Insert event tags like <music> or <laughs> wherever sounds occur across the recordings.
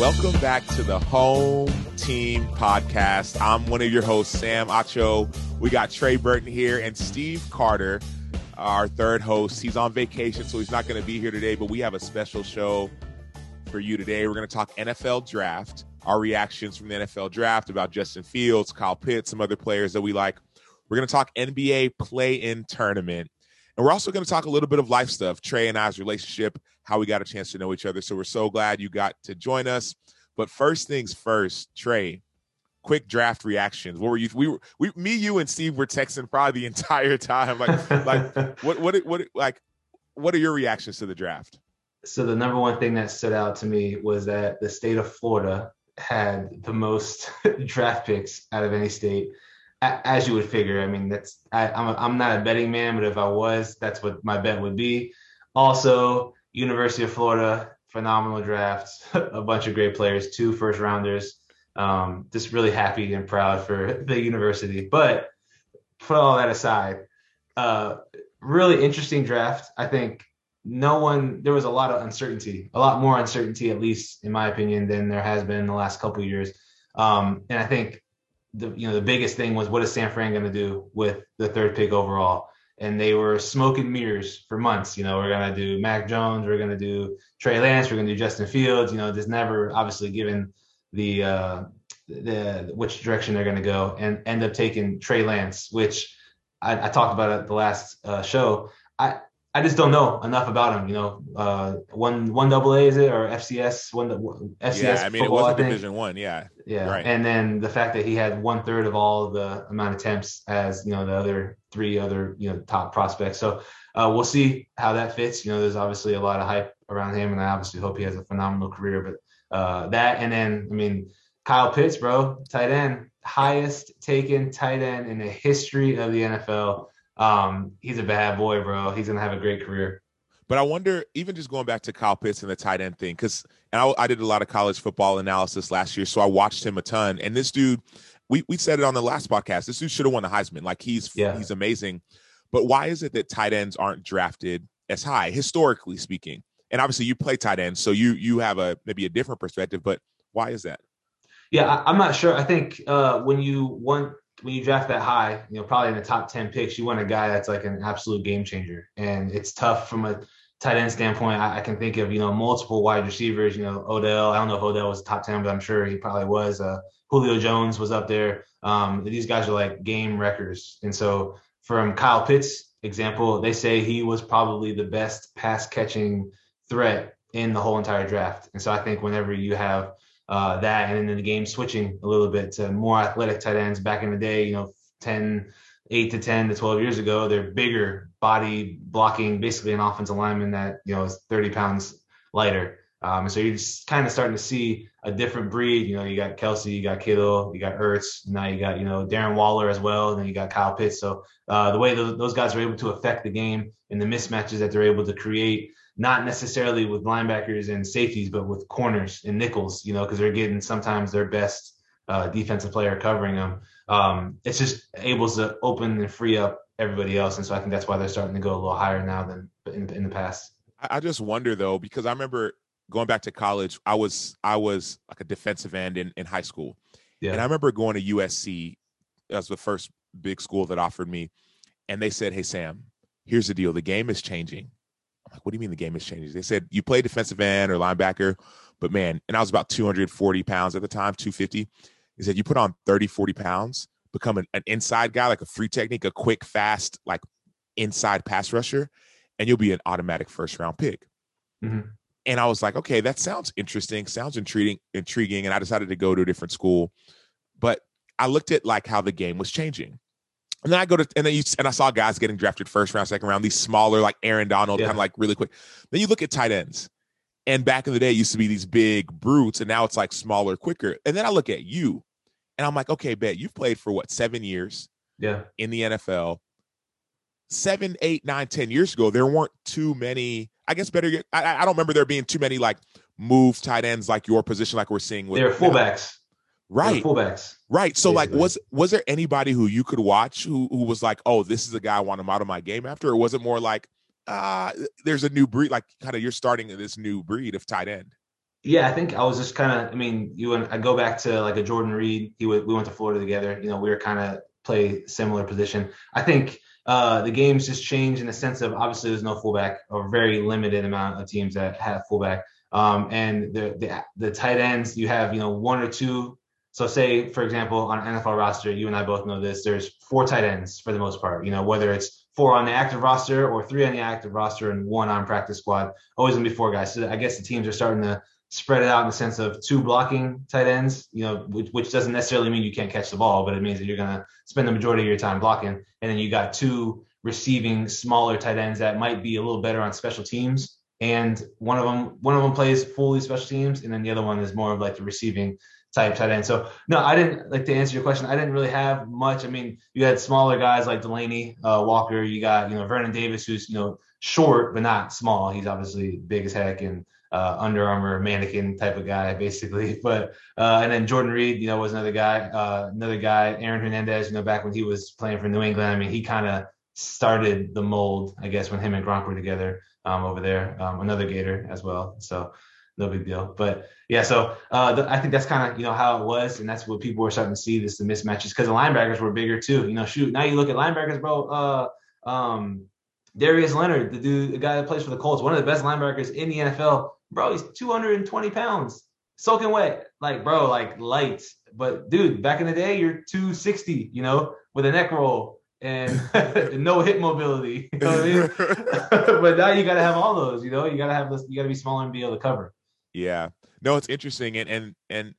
Welcome back to the Home Team Podcast. I'm one of your hosts, Sam Acho. We got Trey Burton here and Steve Carter, our third host. He's on vacation, so he's not going to be here today, but we have a special show for you today. We're going to talk NFL draft, our reactions from the NFL draft about Justin Fields, Kyle Pitts, some other players that we like. We're going to talk NBA play in tournament. And we're also going to talk a little bit of life stuff, Trey and I's relationship, how we got a chance to know each other. So we're so glad you got to join us. But first things first, Trey, quick draft reactions. What were you? We were, we, me, you, and Steve were texting probably the <laughs> entire time. Like, like <laughs> what, what, what, like, what are your reactions to the draft? So the number one thing that stood out to me was that the state of Florida had the most <laughs> draft picks out of any state as you would figure. I mean, that's I, am I'm, I'm not a betting man, but if I was, that's what my bet would be. Also, University of Florida, phenomenal draft, <laughs> a bunch of great players, two first rounders. Um, just really happy and proud for <laughs> the university. But put all that aside, uh, really interesting draft. I think no one there was a lot of uncertainty, a lot more uncertainty, at least in my opinion, than there has been in the last couple years. Um, and I think the you know the biggest thing was what is San Fran going to do with the third pick overall? And they were smoking mirrors for months. You know, we're going to do Mac Jones, we're going to do Trey Lance, we're going to do Justin Fields. You know, there's never obviously given the uh, the which direction they're going to go, and end up taking Trey Lance, which I, I talked about at the last uh, show. I I just don't know enough about him. You know, uh, one one double A is it or FCS one FCS? Yeah, I mean football, it was Division One. Yeah, yeah. Right. And then the fact that he had one third of all the amount of attempts as you know the other three other you know top prospects. So uh, we'll see how that fits. You know, there's obviously a lot of hype around him, and I obviously hope he has a phenomenal career. But uh, that and then I mean Kyle Pitts, bro, tight end, highest taken tight end in the history of the NFL. Um, he's a bad boy, bro. He's gonna have a great career. But I wonder, even just going back to Kyle Pitts and the tight end thing, because I, I, did a lot of college football analysis last year, so I watched him a ton. And this dude, we we said it on the last podcast. This dude should have won the Heisman. Like he's yeah. he's amazing. But why is it that tight ends aren't drafted as high, historically speaking? And obviously, you play tight end, so you you have a maybe a different perspective. But why is that? Yeah, I, am not sure. I think uh, when you want when you draft that high, you know, probably in the top 10 picks, you want a guy that's like an absolute game changer. And it's tough from a tight end standpoint. I, I can think of, you know, multiple wide receivers, you know, Odell. I don't know if Odell was top 10, but I'm sure he probably was. Uh, Julio Jones was up there. Um, these guys are like game wreckers. And so from Kyle Pitts example, they say he was probably the best pass catching threat in the whole entire draft. And so I think whenever you have uh, that, and then the game switching a little bit to more athletic tight ends. Back in the day, you know, 10, 8 to 10 to 12 years ago, they're bigger body blocking, basically an offensive lineman that, you know, is 30 pounds lighter. Um, and so you're just kind of starting to see a different breed. You know, you got Kelce, you got Kittle, you got Ertz. Now you got, you know, Darren Waller as well. And then you got Kyle Pitts. So uh, the way those, those guys are able to affect the game and the mismatches that they're able to create not necessarily with linebackers and safeties, but with corners and nickels, you know, because they're getting sometimes their best uh, defensive player covering them. Um, it's just able to open and free up everybody else. And so I think that's why they're starting to go a little higher now than in, in the past. I just wonder though, because I remember going back to college, I was I was like a defensive end in, in high school. Yeah. And I remember going to USC as the first big school that offered me. And they said, Hey Sam, here's the deal. The game is changing like, what do you mean the game has changed? They said you play defensive end or linebacker, but man, and I was about 240 pounds at the time, 250. He said you put on 30, 40 pounds, become an, an inside guy, like a three technique, a quick, fast, like inside pass rusher, and you'll be an automatic first round pick. Mm-hmm. And I was like, okay, that sounds interesting, sounds intriguing, intriguing. And I decided to go to a different school. But I looked at like how the game was changing. And then I go to and then you and I saw guys getting drafted first round, second round, these smaller like Aaron Donald, yeah. kind of like really quick. Then you look at tight ends. And back in the day, it used to be these big brutes, and now it's like smaller, quicker. And then I look at you, and I'm like, okay, bet you've played for what seven years? Yeah. In the NFL, seven, eight, nine, ten years ago, there weren't too many. I guess better. I, I don't remember there being too many like move tight ends like your position, like we're seeing with. They're fullbacks. Right. fullbacks. Right. So basically. like was was there anybody who you could watch who who was like, "Oh, this is a guy I want to model my game after?" Or was it more like, uh, there's a new breed like kind of you're starting this new breed of tight end? Yeah, I think I was just kind of. I mean, you and I go back to like a Jordan Reed. He we went to Florida together. You know, we were kind of play similar position. I think uh, the games just changed in the sense of obviously there's no fullback or very limited amount of teams that have fullback. Um, and the, the the tight ends you have you know one or two. So say for example on an NFL roster, you and I both know this. There's four tight ends for the most part. You know whether it's four on the active roster or three on the active roster and one on practice squad. Always gonna be four guys. So I guess the teams are starting to spread it out in the sense of two blocking tight ends, you know, which, which, doesn't necessarily mean you can't catch the ball, but it means that you're to spend the majority of your time blocking. And then you got two receiving smaller tight ends that might be a little better on special teams. And one of them, one of them plays fully special teams, and then the other one is more of like the receiving type tight end. So no, I didn't like to answer your question. I didn't really have much. I mean, you had smaller guys like Delanie uh, Walker. You got you know Vernon Davis, who's you know short but not small. He's obviously big as heck and uh, Under Armour mannequin type of guy, basically. <laughs> But uh, and then Jordan Reed, you know, was another guy. Uh, another guy, Aaron Hernandez. You know, back when he was playing for New England, I mean, he kind of started the mold, I guess, when him and Gronk were together um, over there. Um, another Gator as well. So no big deal. But yeah, so uh, the, I think that's kind of you know how it was, and that's what people were starting to see this the mismatches because the linebackers were bigger too. You know, shoot, now you look at linebackers, bro. Uh, um, Darius Leonard, the dude, the guy that plays for the Colts, one of the best linebackers in the NFL bro, he's 220 pounds, soaking wet. Like, bro, like light. But dude, back in the day, you're 260, you know, with a neck roll and <laughs> no hip mobility. You know I mean? <laughs> <laughs> but now you gotta have all those, you know, you gotta have this, you gotta be smaller and be able to cover. Yeah. No, it's interesting. And and and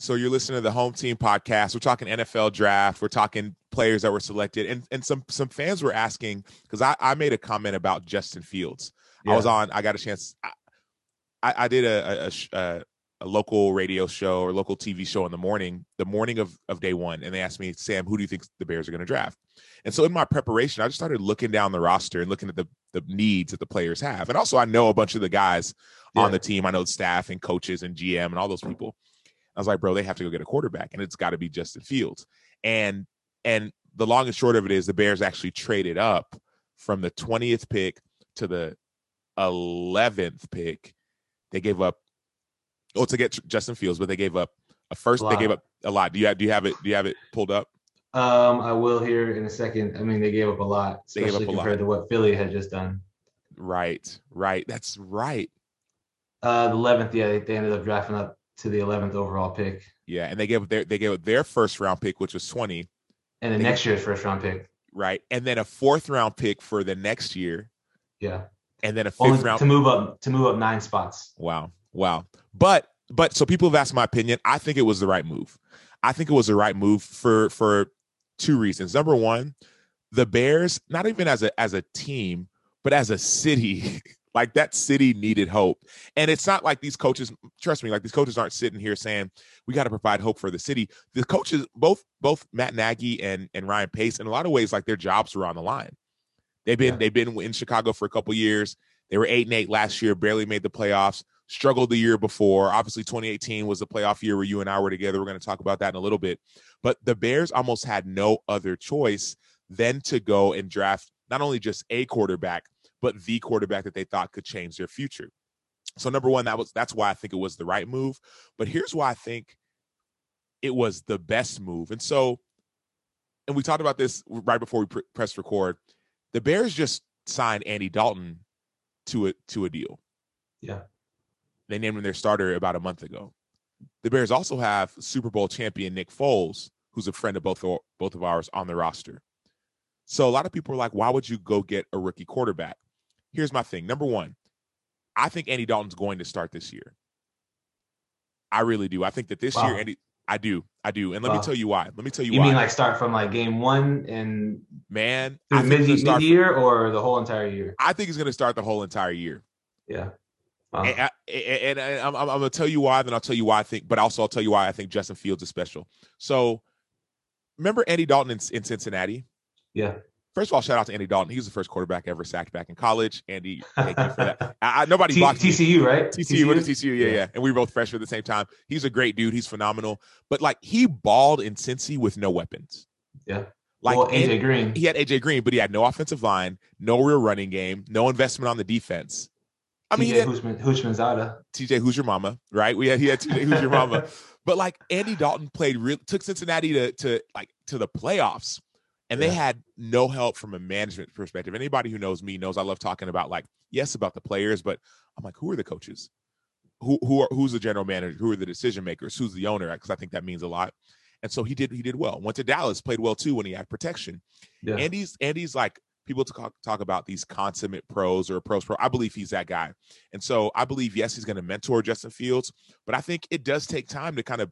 so you're listening to the home team podcast. We're talking NFL draft. We're talking players that were selected. And and some some fans were asking, because I, I made a comment about Justin Fields. Yeah. I was on, I got a chance. I, I did a, a, a, a local radio show or local TV show in the morning, the morning of, of day one, and they asked me, Sam, who do you think the Bears are going to draft? And so in my preparation, I just started looking down the roster and looking at the the needs that the players have, and also I know a bunch of the guys yeah. on the team. I know staff and coaches and GM and all those people. I was like, bro, they have to go get a quarterback, and it's got to be Justin Fields. And and the long and short of it is, the Bears actually traded up from the twentieth pick to the eleventh pick they gave up oh to get Justin Fields, but they gave up a first. A they gave up a lot. Do you have do you have it? Do you have it pulled up? Um, I will here in a second. I mean, they gave up a lot, especially compared lot. to what Philly had just done. Right, right. That's right. Uh, the eleventh, yeah, they, they ended up drafting up to the eleventh overall pick. Yeah, and they gave their they gave their first round pick, which was twenty, and the next year's first round pick. Right, and then a fourth round pick for the next year. Yeah and then a fifth Only round to move up to move up nine spots. Wow, wow. But but so people have asked my opinion. I think it was the right move. I think it was the right move for for two reasons. Number one, the Bears, not even as a as a team, but as a city, <laughs> like that city needed hope. And it's not like these coaches, trust me, like these coaches aren't sitting here saying we got to provide hope for the city. The coaches, both both Matt Nagy and and Ryan Pace, in a lot of ways, like their jobs were on the line. They've been yeah. they've been in Chicago for a couple years. They were eight and eight last year, barely made the playoffs. Struggled the year before. Obviously, 2018 was the playoff year where you and I were together. We're going to talk about that in a little bit. But the Bears almost had no other choice than to go and draft not only just a quarterback, but the quarterback that they thought could change their future. So number one, that was that's why I think it was the right move. But here's why I think it was the best move. And so, and we talked about this right before we pr- pressed record the Bears just signed Andy Dalton to a to a deal. Yeah. They named him their starter about a month ago. The Bears also have Super Bowl champion Nick Foles, who's a friend of both both of ours on the roster. So a lot of people are like, why would you go get a rookie quarterback? Here's my thing. Number one, I think Andy Dalton's going to start this year. I really do. I think that this wow. year Andy I do. I do. And let me tell you why. Let me tell you, why. you why. mean like start from like game one and man mid mid year or the whole entire year? I think he's going to start the whole entire year. Yeah. Uh-huh. Wow. And, and, and, I'm, I'm, to tell you why. Then I'll tell you why I think. But also I'll tell you why I think Justin Fields is special. So remember Andy Dalton in, in Cincinnati? Yeah. First of all, shout out to Andy Dalton. He was the first quarterback ever sacked back in college. Andy, thank you for that. <laughs> I, I, nobody T- TCU, right? TCU, TCU? TCU, yeah, yeah, yeah. And we were both freshmen at the same time. He's a great dude. He's phenomenal. But like he balled in Cincy with no weapons. Yeah. Like well, AJ Green. He had AJ Green, but he had no offensive line, no real running game, no investment on the defense. I mean, TJ Houshmandzadeh. TJ, who's your mama, right? We had he had TJ, who's your mama. <laughs> But like Andy Dalton played real took Cincinnati to to like to the playoffs. And yeah. they had no help from a management perspective. Anybody who knows me knows I love talking about like, yes, about the players, but I'm like, who are the coaches? Who who are who's the general manager? Who are the decision makers? Who's the owner? Because I think that means a lot. And so he did he did well. Went to Dallas, played well too when he had protection. Yeah. Andy's Andy's like people talk talk about these consummate pros or pros pro. I believe he's that guy. And so I believe yes, he's going to mentor Justin Fields, but I think it does take time to kind of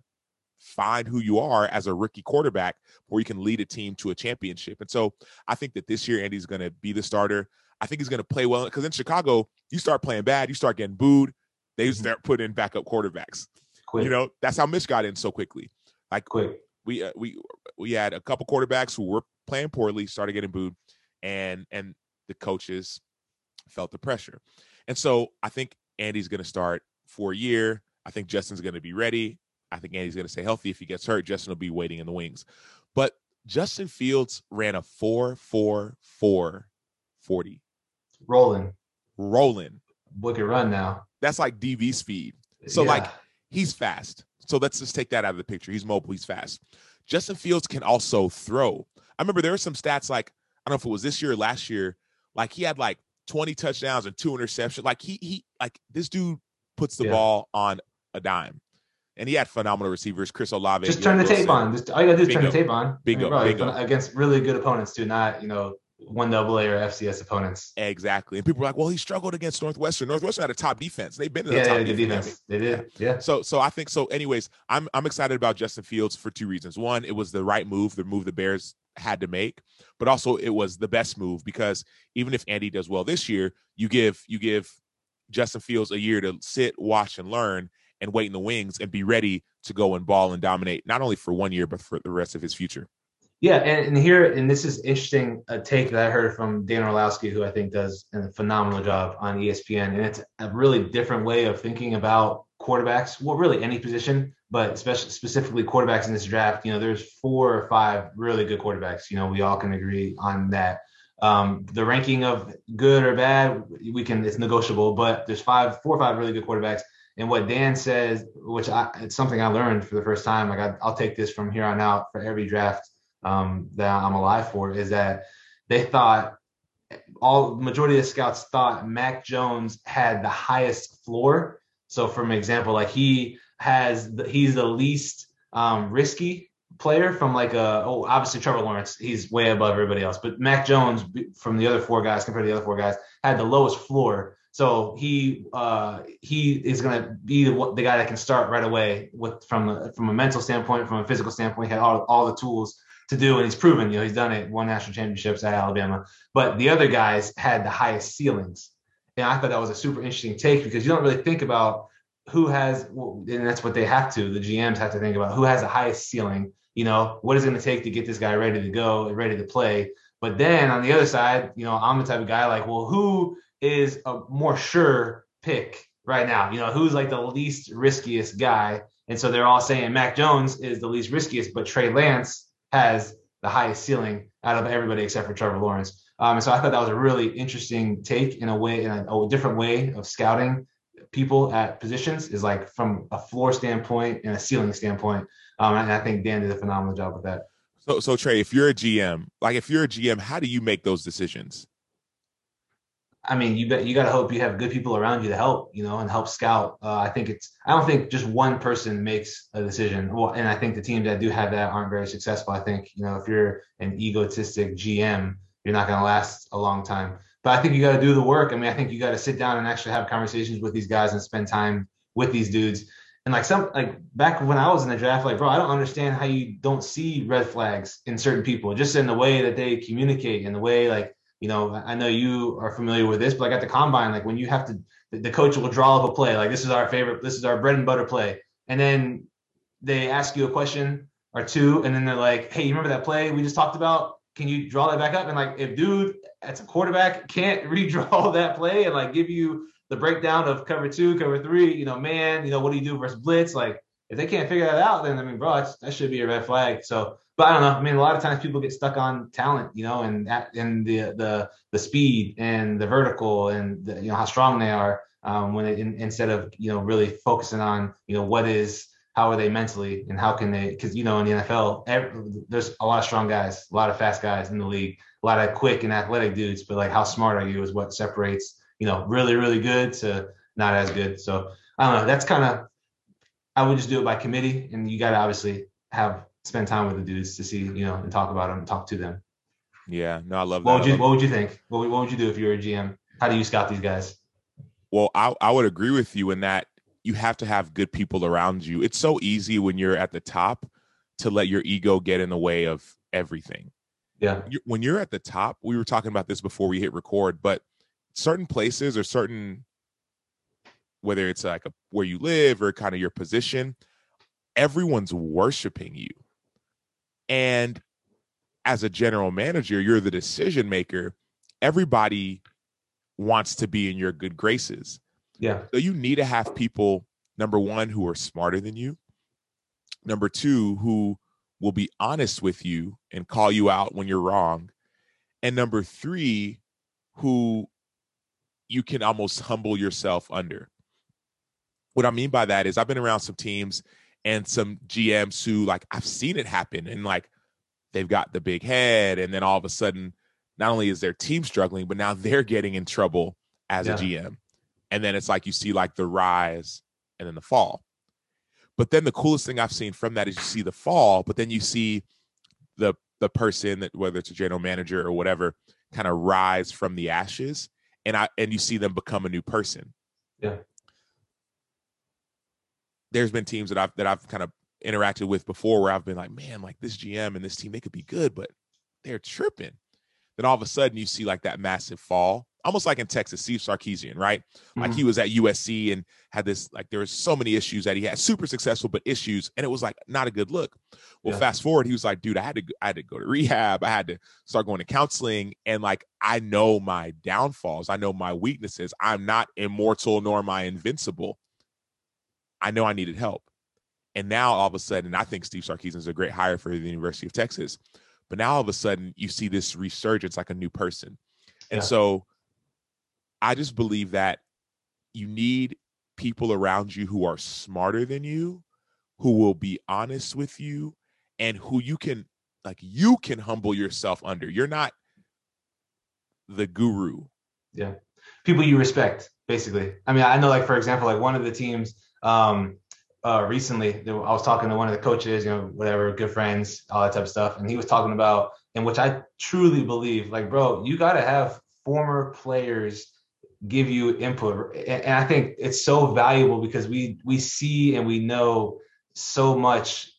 find who you are as a rookie quarterback where you can lead a team to a championship. And so I think that this year Andy's going to be the starter. I think he's going to play well because in Chicago, you start playing bad, you start getting booed, they mm-hmm. start putting in backup quarterbacks. Quick. You know, that's how Mitch got in so quickly. Like quick. We uh, we we had a couple quarterbacks who were playing poorly, started getting booed, and and the coaches felt the pressure. And so I think Andy's going to start for a year. I think Justin's going to be ready. I think Andy's going to stay healthy. If he gets hurt, Justin will be waiting in the wings. But Justin Fields ran a 4 4 4 40. Rolling. Rolling. Book can run now. That's like DB speed. So, yeah. like, he's fast. So let's just take that out of the picture. He's mobile, he's fast. Justin Fields can also throw. I remember there were some stats like, I don't know if it was this year or last year, like he had like 20 touchdowns and two interceptions. Like he he like this dude puts the yeah. ball on a dime and he had phenomenal receivers. Chris Olave. Just turn the tape on. Just all you gotta do is turn the tape on. Bingo, I mean, bro, bingo. Against really good opponents too, not you know one double A or FCS opponents. Exactly. And people were like, well, he struggled against Northwestern. Northwestern had a top defense. They've been in the yeah, top yeah, defense. defense. They did. Yeah. So so I think so. Anyways, I'm I'm excited about Justin Fields for two reasons. One, it was the right move, the move the Bears had to make, but also it was the best move because even if Andy does well this year, you give you give Justin Fields a year to sit, watch, and learn and wait in the wings and be ready to go and ball and dominate not only for one year but for the rest of his future. Yeah, and, and here and this is interesting a take that I heard from Dan Orlovsky, who I think does a phenomenal job on ESPN, and it's a really different way of thinking about quarterbacks. Well, really any position, but especially specifically quarterbacks in this draft. You know, there's four or five really good quarterbacks. You know, we all can agree on that. Um, the ranking of good or bad, we can it's negotiable, but there's five, four or five really good quarterbacks. And what Dan says, which I, it's something I learned for the first time, like I, will take this from here on out for every draft um, that I'm alive for, is that they thought all majority of the scouts thought Mac Jones had the highest floor. So, for example, like he has, the, he's the least um, risky player from like a oh obviously Trevor Lawrence he's way above everybody else but Mac Jones from the other four guys compared to the other four guys had the lowest floor so he uh, he is going to be the, the, guy that can start right away with from a, from a mental standpoint, from a physical standpoint. He had all, all the tools to do, and he's proven. You know, he's done it. Won national championships at Alabama. But the other guys had the highest ceilings, and I thought that was a super interesting take because you don't really think about who has, and that's what they have to. The GMs have to think about who has the highest ceiling. You know, what is it going to take to get this guy ready to go, and ready to play. But then on the other side, you know, I'm the type of guy like, well, who is a more sure pick right now. You know, who's like the least riskiest guy. And so they're all saying Mac Jones is the least riskiest, but Trey Lance has the highest ceiling out of everybody except for Trevor Lawrence. Um, and so I thought that was a really interesting take in a way, in a, a different way of scouting people at positions is like from a floor standpoint and a ceiling standpoint. Um, and I think Dan did a phenomenal job with that. So, so Trey, if you're a GM, like if you're a GM, how do you make those decisions? I mean, you got you got to hope you have good people around you to help, you know, and help scout. Uh, I think it's. I don't think just one person makes a decision. Well, and I think the teams that do have that aren't very successful. I think you know if you're an egotistic GM, you're not going to last a long time. But I think you got to do the work. I mean, I think you got to sit down and actually have conversations with these guys and spend time with these dudes. And like some like back when I was in the draft, like bro, I don't understand how you don't see red flags in certain people, just in the way that they communicate, in the way like you know, I know you are familiar with this, but like at the combine, like when you have to, the coach will draw up a play, like this is our favorite, this is our bread and butter play. And then they ask you a question or two, and then they're like, hey, you remember that play we just talked about? Can you draw that back up? And like, if dude, as a quarterback, can't <laughs> redraw that play and like give you the breakdown of cover two, cover three, you know, man, you know, what do you do versus blitz? Like, if they can't figure that out, then I mean, bro, that should be a red flag. So, but I don't know. I mean, a lot of times people get stuck on talent, you know, and that, and the the the speed and the vertical and the, you know how strong they are. Um, when it, in, instead of you know really focusing on you know what is how are they mentally and how can they because you know in the NFL every, there's a lot of strong guys, a lot of fast guys in the league, a lot of quick and athletic dudes, but like how smart are you is what separates you know really really good to not as good. So I don't know. That's kind of I would just do it by committee, and you got to obviously have spend time with the dudes to see, you know, and talk about them, talk to them. Yeah, no, I love what that. Would you, what would you think? What would, what would you do if you were a GM? How do you scout these guys? Well, I, I would agree with you in that you have to have good people around you. It's so easy when you're at the top to let your ego get in the way of everything. Yeah. When you're at the top, we were talking about this before we hit record, but certain places or certain whether it's like a, where you live or kind of your position, everyone's worshiping you. And as a general manager, you're the decision maker. Everybody wants to be in your good graces. Yeah. So you need to have people, number one, who are smarter than you. Number two, who will be honest with you and call you out when you're wrong. And number three, who you can almost humble yourself under what I mean by that is I've been around some teams and some GMs who like I've seen it happen and like they've got the big head and then all of a sudden not only is their team struggling but now they're getting in trouble as yeah. a GM. And then it's like you see like the rise and then the fall. But then the coolest thing I've seen from that is you see the fall, but then you see the the person that whether it's a general manager or whatever kind of rise from the ashes and I and you see them become a new person. Yeah there's been teams that I've that I've kind of interacted with before where I've been like, man, like this GM and this team, they could be good, but they're tripping. Then all of a sudden you see like that massive fall, almost like in Texas, Steve Sarkisian, right? Mm-hmm. Like he was at USC and had this, like there was so many issues that he had, super successful, but issues, and it was like not a good look. Well, yeah. fast forward, he was like, dude, I had to I had to go to rehab, I had to start going to counseling, and like I know my downfalls, I know my weaknesses. I'm not immortal nor am I invincible. I know I needed help. And now all of a sudden, I think Steve Sarkisian is a great hire for the University of Texas. But now all of a sudden, you see this resurgence like a new person. And yeah. so I just believe that you need people around you who are smarter than you, who will be honest with you, and who you can, like, you can humble yourself under. You're not the guru. Yeah. People you respect, basically. I mean, I know, like, for example, like one of the teams um, uh, recently, I was talking to one of the coaches, you know, whatever, good friends, all that type of stuff, and he was talking about, and which I truly believe, like, bro, you got to have former players give you input, and, I think it's so valuable because we we see and we know so much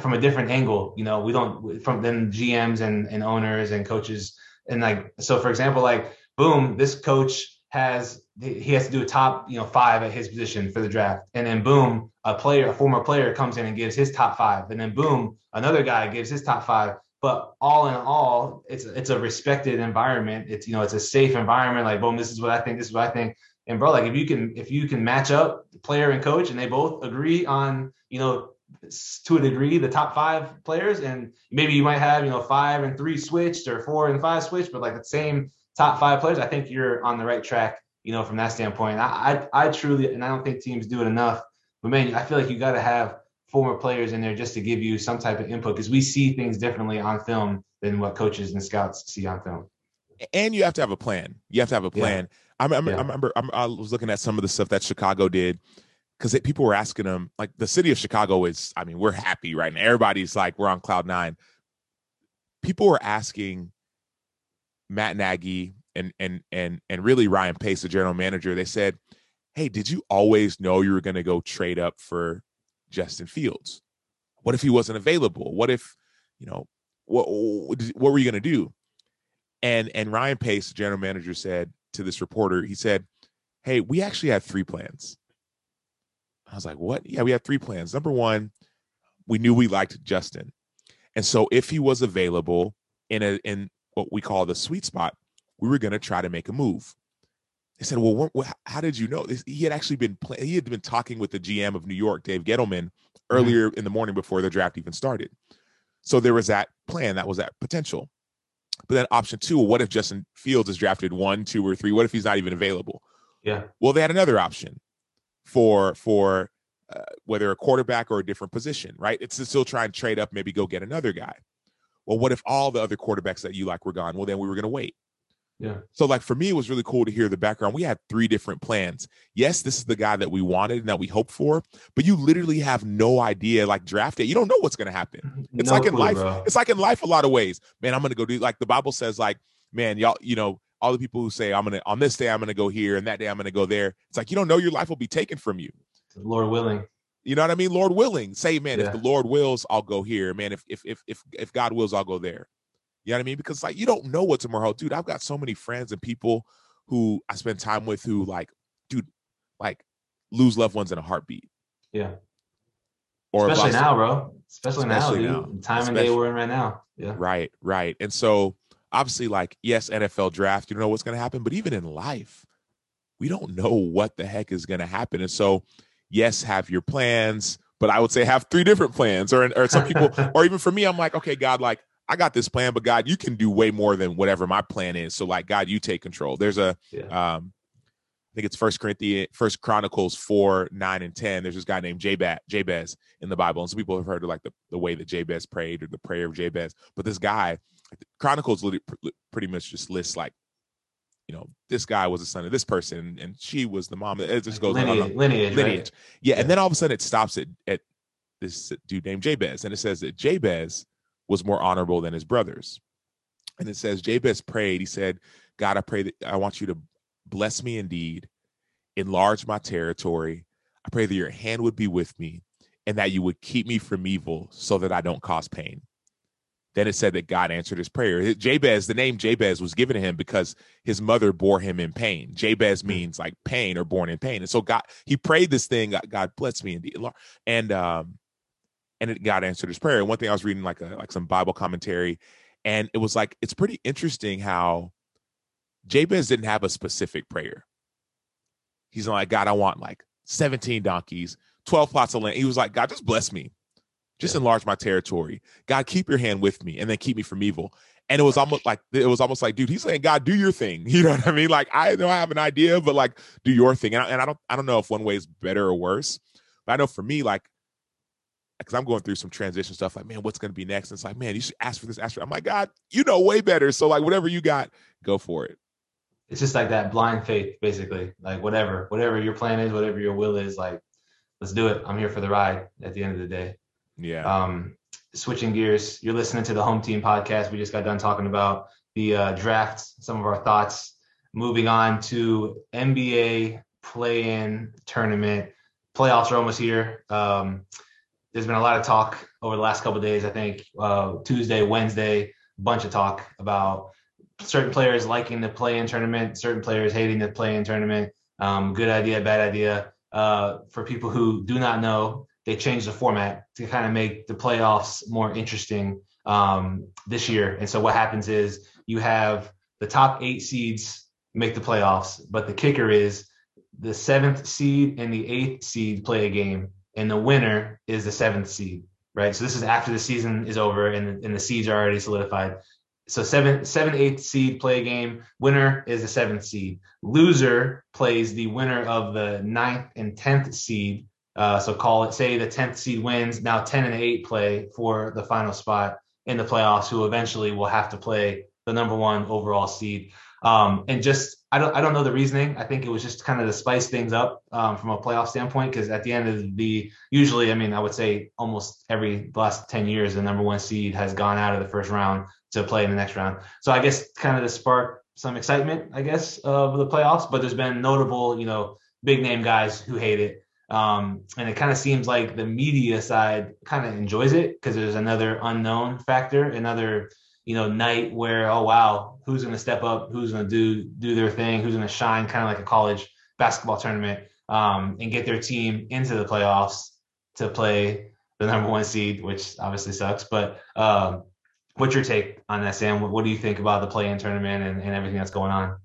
from a different angle. You know, we don't from then GMs and and owners and coaches, and like so, for example, like boom, this coach has he has to do a top you know five at his position for the draft. And then boom a player a former player comes in and gives his top five. And then boom another guy gives his top five but all in all it's it's a respected environment. It's you know it's a safe environment. Like boom this is what i think this is what i think. And bro like if you can if you can match up player and coach and they both agree on you know to a degree the top five players and maybe you might have you know five and three switched or four and five switched but like the same top five players i think you're on the right track you know, from that standpoint. I, I, I truly, and I don't think teams do it enough, but man, I feel like you got to have former players in there just to give you some type of input because we see things differently on film than what coaches and scouts see on film. And you have to have a plan. You have to have a plan. Yeah. I, remember, yeah. I remember i was looking at some of the stuff that Chicago did because people were asking them, like the city of Chicago is, I mean, we're happy right now. Everybody's like, we're on cloud nine. People were asking Matt Nagy and and and and really Ryan Pace, the general manager, they said, "Hey, did you always know you were going to go trade up for Justin Fields? What if he wasn't available? What if, you know, what what were you going to do?" And and Ryan Pace, the general manager, said to this reporter, he said, "Hey, we actually had three plans." I was like, "What? Yeah, we had three plans. Number one, we knew we liked Justin, and so if he was available in a in what we call the sweet spot, we were going to try to make a move. They said, "Well, how did you know?" He had actually been play- he had been talking with the GM of New York, Dave Gettleman, mm-hmm. earlier in the morning before the draft even started. So there was that plan, that was that potential. But then option two, what if Justin Fields is drafted one, two, or three? What if he's not even available? Yeah. Well, they had another option for for uh, whether a quarterback or a different position, right? It's to still try and trade up, maybe go get another guy. Well, what if all the other quarterbacks that you like were gone? Well, then we were going to wait. Yeah. So like for me, it was really cool to hear the background. We had three different plans. Yes, this is the guy that we wanted and that we hoped for, but you literally have no idea. Like draft it, you don't know what's going to happen. <laughs> It's no like in clue, life. Bro. It's like in life a lot of ways. Man, I'm going to go do like the Bible says. Like man, y'all, you know, all the people who say I'm gonna on this day I'm gonna go here and that day I'm gonna go there. It's like you don't know your life will be taken from you. Lord willing. You know what I mean? Lord willing. Say, man, yeah. if the Lord wills, I'll go here. Man, if if if if if God wills, I'll go there. You know what I mean? Because like you don't know what tomorrow, dude. I've got so many friends and people who I spend time with who like, dude, like lose loved ones in a heartbeat. Yeah. Or especially now, bro. Especially, especially now, dude. Now. Time especially, and day we're in right now. Yeah. Right, right. And so obviously, like, yes, NFL draft, you don't know what's gonna happen, but even in life, we don't know what the heck is gonna happen. And so, yes, have your plans, but I would say have three different plans. Or or some people, <laughs> or even for me, I'm like, okay, God, like I got this plan, but God, you can do way more than whatever my plan is. So like God, you take control. There's a yeah. um I think it's First Corinthians, First Chronicles four, nine, and ten. There's this guy named Jabez, Jabez in the Bible, and some people have heard of like the, the way that Jabez prayed or the prayer of Jabez. But this guy, Chronicles pretty much just lists like, you know, this guy was the son of this person, and she was the mom. It just goes lineage, on, lineage, lineage. Right? Yeah, yeah, and then all of a sudden it stops at at this dude named Jabez, and it says that Jabez was more honorable than his brothers. And it says, Jabez prayed, he said, God, I pray that I want you to bless me indeed, enlarge my territory. I pray that your hand would be with me and that you would keep me from evil so that I don't cause pain. Then it said that God answered his prayer. Jabez, the name Jabez was given to him because his mother bore him in pain. Jabez hmm. means like pain or born in pain. And so God, he prayed this thing, God bless me indeed. And um, and it God answered his prayer. And one thing I was reading like a like some Bible commentary, and it was like it's pretty interesting how Jabez didn't have a specific prayer. He's like, God, I want like 17 donkeys, 12 plots of land. He was like, God, just bless me. Just yeah. enlarge my territory. God, keep your hand with me and then keep me from evil. And it was almost like it was almost like, dude, he's saying, God, do your thing. <laughs> You know what I mean? Like, I know I have an idea, but like, do your thing. And I, and I don't, I don't know if one way is better or worse. But I know for me, like, because I'm going through some transition stuff. Like, man, what's going to be next? And it's like, man, you should ask for this, ask for. I'm like, God, you know way better. So like, whatever you got, go for it. It's just like that blind faith, basically. Like whatever, whatever your plan is, whatever your will is, like, let's do it. I'm here for the ride. At the end of the day. Yeah. Um, switching gears, you're listening to the Home Team podcast. We just got done talking about the uh, draft, some of our thoughts. Moving on to NBA play-in tournament. Playoffs are almost here. Um, there's been a lot of talk over the last couple days. I think uh, Tuesday, Wednesday, a bunch of talk about certain players liking the play-in tournament, certain players hating the play-in tournament. Um, good idea, bad idea. Uh, for people who do not know, they changed the format to kind of make the playoffs more interesting um, this year. And so what happens is you have the top eight seeds make the playoffs, but the kicker is the seventh seed and the eighth seed play a game and the winner is the seventh seed, right? So this is after the season is over and, and the seeds are already solidified. So seven, seven, eighth seed play game. Winner is the seventh seed. Loser plays the winner of the ninth and tenth seed. Uh, so call it, say the tenth seed wins. Now ten and eight play for the final spot in the playoffs, who eventually will have to play the number one overall seed. Um, and just I don't I don't know the reasoning. I think it was just kind of to spice things up um, from a playoff standpoint because at the end of the usually I mean I would say almost every last ten years the number one seed has gone out of the first round to play in the next round. So I guess kind of to spark some excitement I guess of the playoffs. But there's been notable you know big name guys who hate it. Um, and it kind of seems like the media side kind of enjoys it because there's another unknown factor, another you know night where oh wow who's going to step up? Who's going to do do their thing? Who's going to shine kind of like a college basketball tournament um, and get their team into the playoffs to play the number one seed which obviously sucks but um, what's your take on that sam? What, what do you think about the play-in tournament and, and everything that's going on?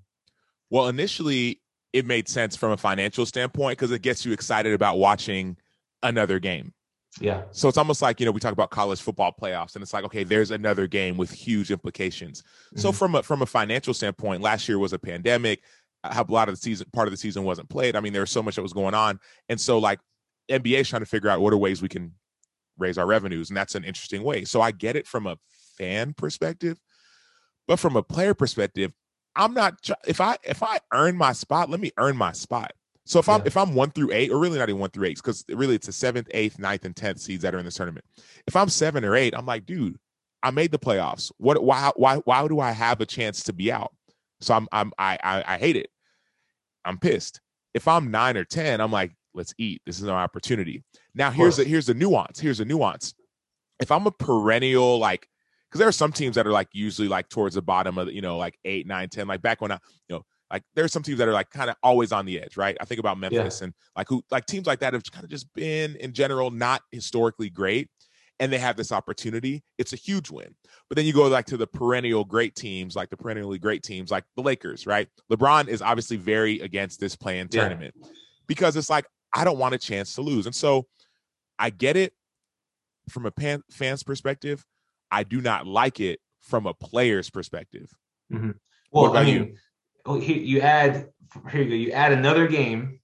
Well initially it made sense from a financial standpoint because it gets you excited about watching another game Yeah. So it's almost like, you know, we talk about college football playoffs and it's like, okay, there's another game with huge implications. Mm-hmm. So from a from a financial standpoint, last year was a pandemic. A lot of the season part of the season wasn't played. I mean, there was so much that was going on. And so like NBA is trying to figure out what are ways we can raise our revenues. And that's an interesting way. So I get it from a fan perspective, but from a player perspective, I'm not if I if I earn my spot, let me earn my spot. So if I'm if I'm one through eight, or really not even one through eight, because really it's the seventh, eighth, ninth, and tenth seeds that are in this tournament. If I'm seven or eight, I'm like, dude, I made the playoffs. What? Why? Why? Why do I have a chance to be out? So I'm I'm I I, I hate it. I'm pissed. If I'm nine or ten, I'm like, let's eat. This is our opportunity. Now here's the here's the nuance. Here's the nuance. If I'm a perennial like because there are some teams that are like usually like towards the bottom of the, you know like eight nine ten like back when i you know like there's some teams that are like kind of always on the edge, right? I think about Memphis yeah. and like who like teams like that have kind of just been in general not historically great. And they have this opportunity, it's a huge win. But then you go like to the perennial great teams, like the perennially great teams, like the Lakers, right? LeBron is obviously very against this play-in yeah. tournament because it's like, I don't want a chance to lose. And so I get it from a pan, fan's perspective. I do not like it from a player's perspective. Mm-hmm. Well, I mean, you? Oh, you add here you go. You add another game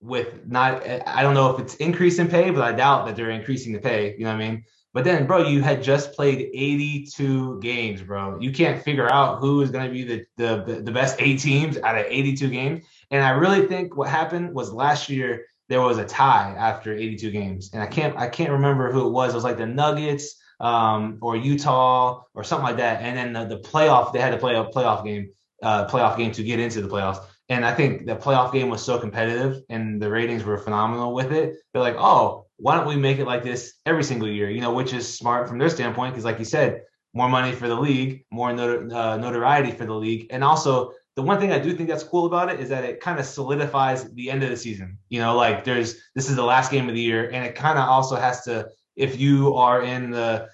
with not. I don't know if it's increase in pay, but I doubt that they're increasing the pay. You know what I mean? But then, bro, you had just played 82 games, bro. You can't figure out who is going to be the, the the best eight teams out of 82 games. And I really think what happened was last year there was a tie after 82 games, and I can't I can't remember who it was. It was like the Nuggets um, or Utah or something like that. And then the, the playoff they had to play a playoff game uh, playoff game to get into the playoffs. And I think the playoff game was so competitive and the ratings were phenomenal with it. They're like, oh, why don't we make it like this every single year? You know, which is smart from their standpoint because, like you said, more money for the league, more notor- uh, notoriety for the league, and also the one thing I do think that's cool about it is that it kind of solidifies the end of the season. You know, like there's this is the last game of the year, and it kind of also has to if you are in the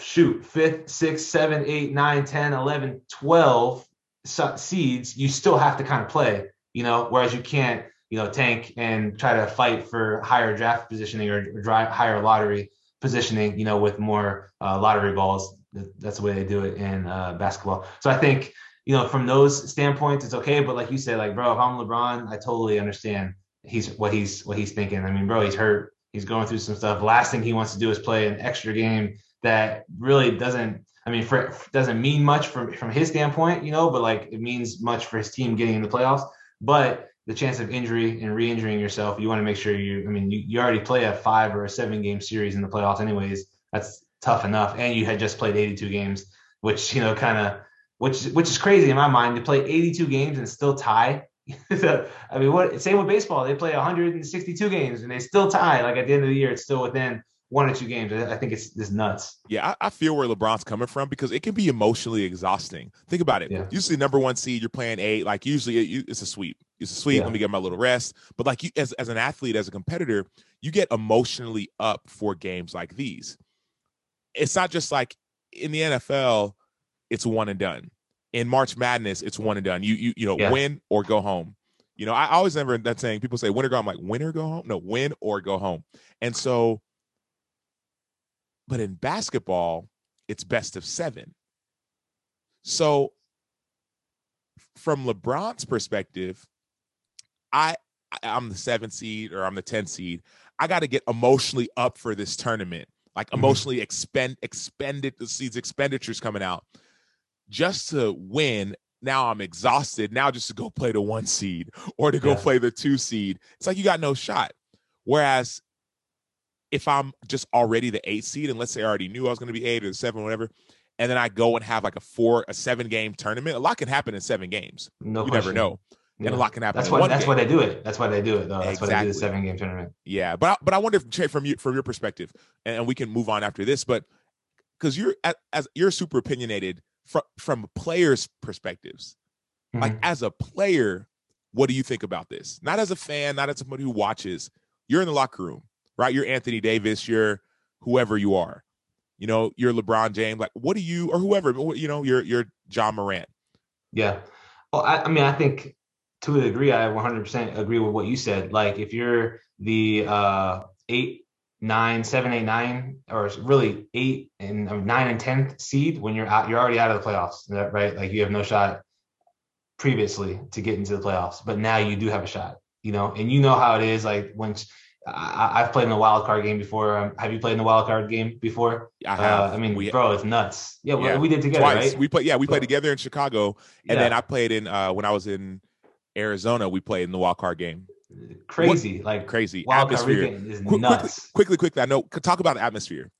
shoot fifth, sixth, seven, eight, nine, 10, 11, 12 seeds, you still have to kind of play, you know, whereas you can't, you know, tank and try to fight for higher draft positioning or, drive higher lottery positioning, you know, with more uh, lottery balls. That's the way they do it in uh, basketball. So I think, you know, from those standpoints, it's okay. But like you said, like, bro, if I'm LeBron, I totally understand he's what he's what he's thinking. I mean, bro, he's hurt. He's going through some stuff. Last thing he wants to do is play an extra game that really doesn't I mean, for, doesn't mean much from from his standpoint, you know, but like it means much for his team getting in the playoffs. But the chance of injury and re-injuring yourself, you want to make sure you. I mean, you, you already play a five or a seven game series in the playoffs, anyways. That's tough enough, and you had just played 82 games, which you know, kind of, which which is crazy in my mind to play 82 games and still tie. <laughs> I mean, what? Same with baseball. They play 162 games and they still tie. Like at the end of the year, it's still within one or two games. I think it's just nuts. Yeah, I, I, feel where LeBron's coming from because it can be emotionally exhausting. Think about it. Yeah. Usually, number one seed, you're playing eight. Like usually, it, it's a sweep. It's a sweep. Yeah. Let me get my little rest. But like you, as as an athlete, as a competitor, you get emotionally up for games like these. It's not just like in the NFL, it's one and done. In March Madness, it's one and done. You you you know yeah. win or go home. You know, I always remember that saying. People say win or go. I'm like win or go home. No, win or go home. And so but in basketball, it's best of seven. So, from LeBron's perspective, I I'm the seventh seed or I'm the 10th seed. I got to get emotionally up for this tournament, like mm-hmm. emotionally expend expended the seeds expenditures coming out just to win. Now I'm exhausted. Now just to go play the one seed or to go yeah. play the two seed, it's like you got no shot. Whereas if I'm just already the eight seed, and let's say I already knew I was going to be eight or seven, or whatever, and then I go and have like a four, a seven game tournament, a lot can happen in seven games. No, you question. never know. Yeah. And a lot can happen. That's why. That's game. why they do it. That's why they do it. Though. That's exactly. why they do the seven game tournament. Yeah, but I, but I wonder if from you from your perspective, and we can move on after this, but because you're as you're super opinionated from from players' perspectives, mm-hmm. like as a player, what do you think about this? Not as a fan, not as somebody who watches. You're in the locker room right? You're Anthony Davis, you're whoever you are. You know, you're LeBron James. Like, what do you or whoever, you know, you're you're Ja Morant. Yeah. Well, I, I mean, I think to a degree, I 100% agree with what you said. Like, if you're the uh, eight nine, seven, eight, nine, or really eight and nine and ten seed when you're out, you're already out of the playoffs, right? Like you have no shot previously to get into the playoffs, but now you do have a shot, you know, and you know how it is. Like when I, have played in the wild card game before. Um, have you played in the wild card game before? I have. Uh, I mean, we, bro, it's nuts. Yeah, yeah. We, did together, Twice. right? We played. Yeah, we played together in Chicago, and yeah. then I played in uh, when I was in Arizona. We played in the wild card game. Crazy, what? like crazy wild atmosphere. Is Qu- nuts. Quickly, quickly, quickly. I know. Talk about the atmosphere.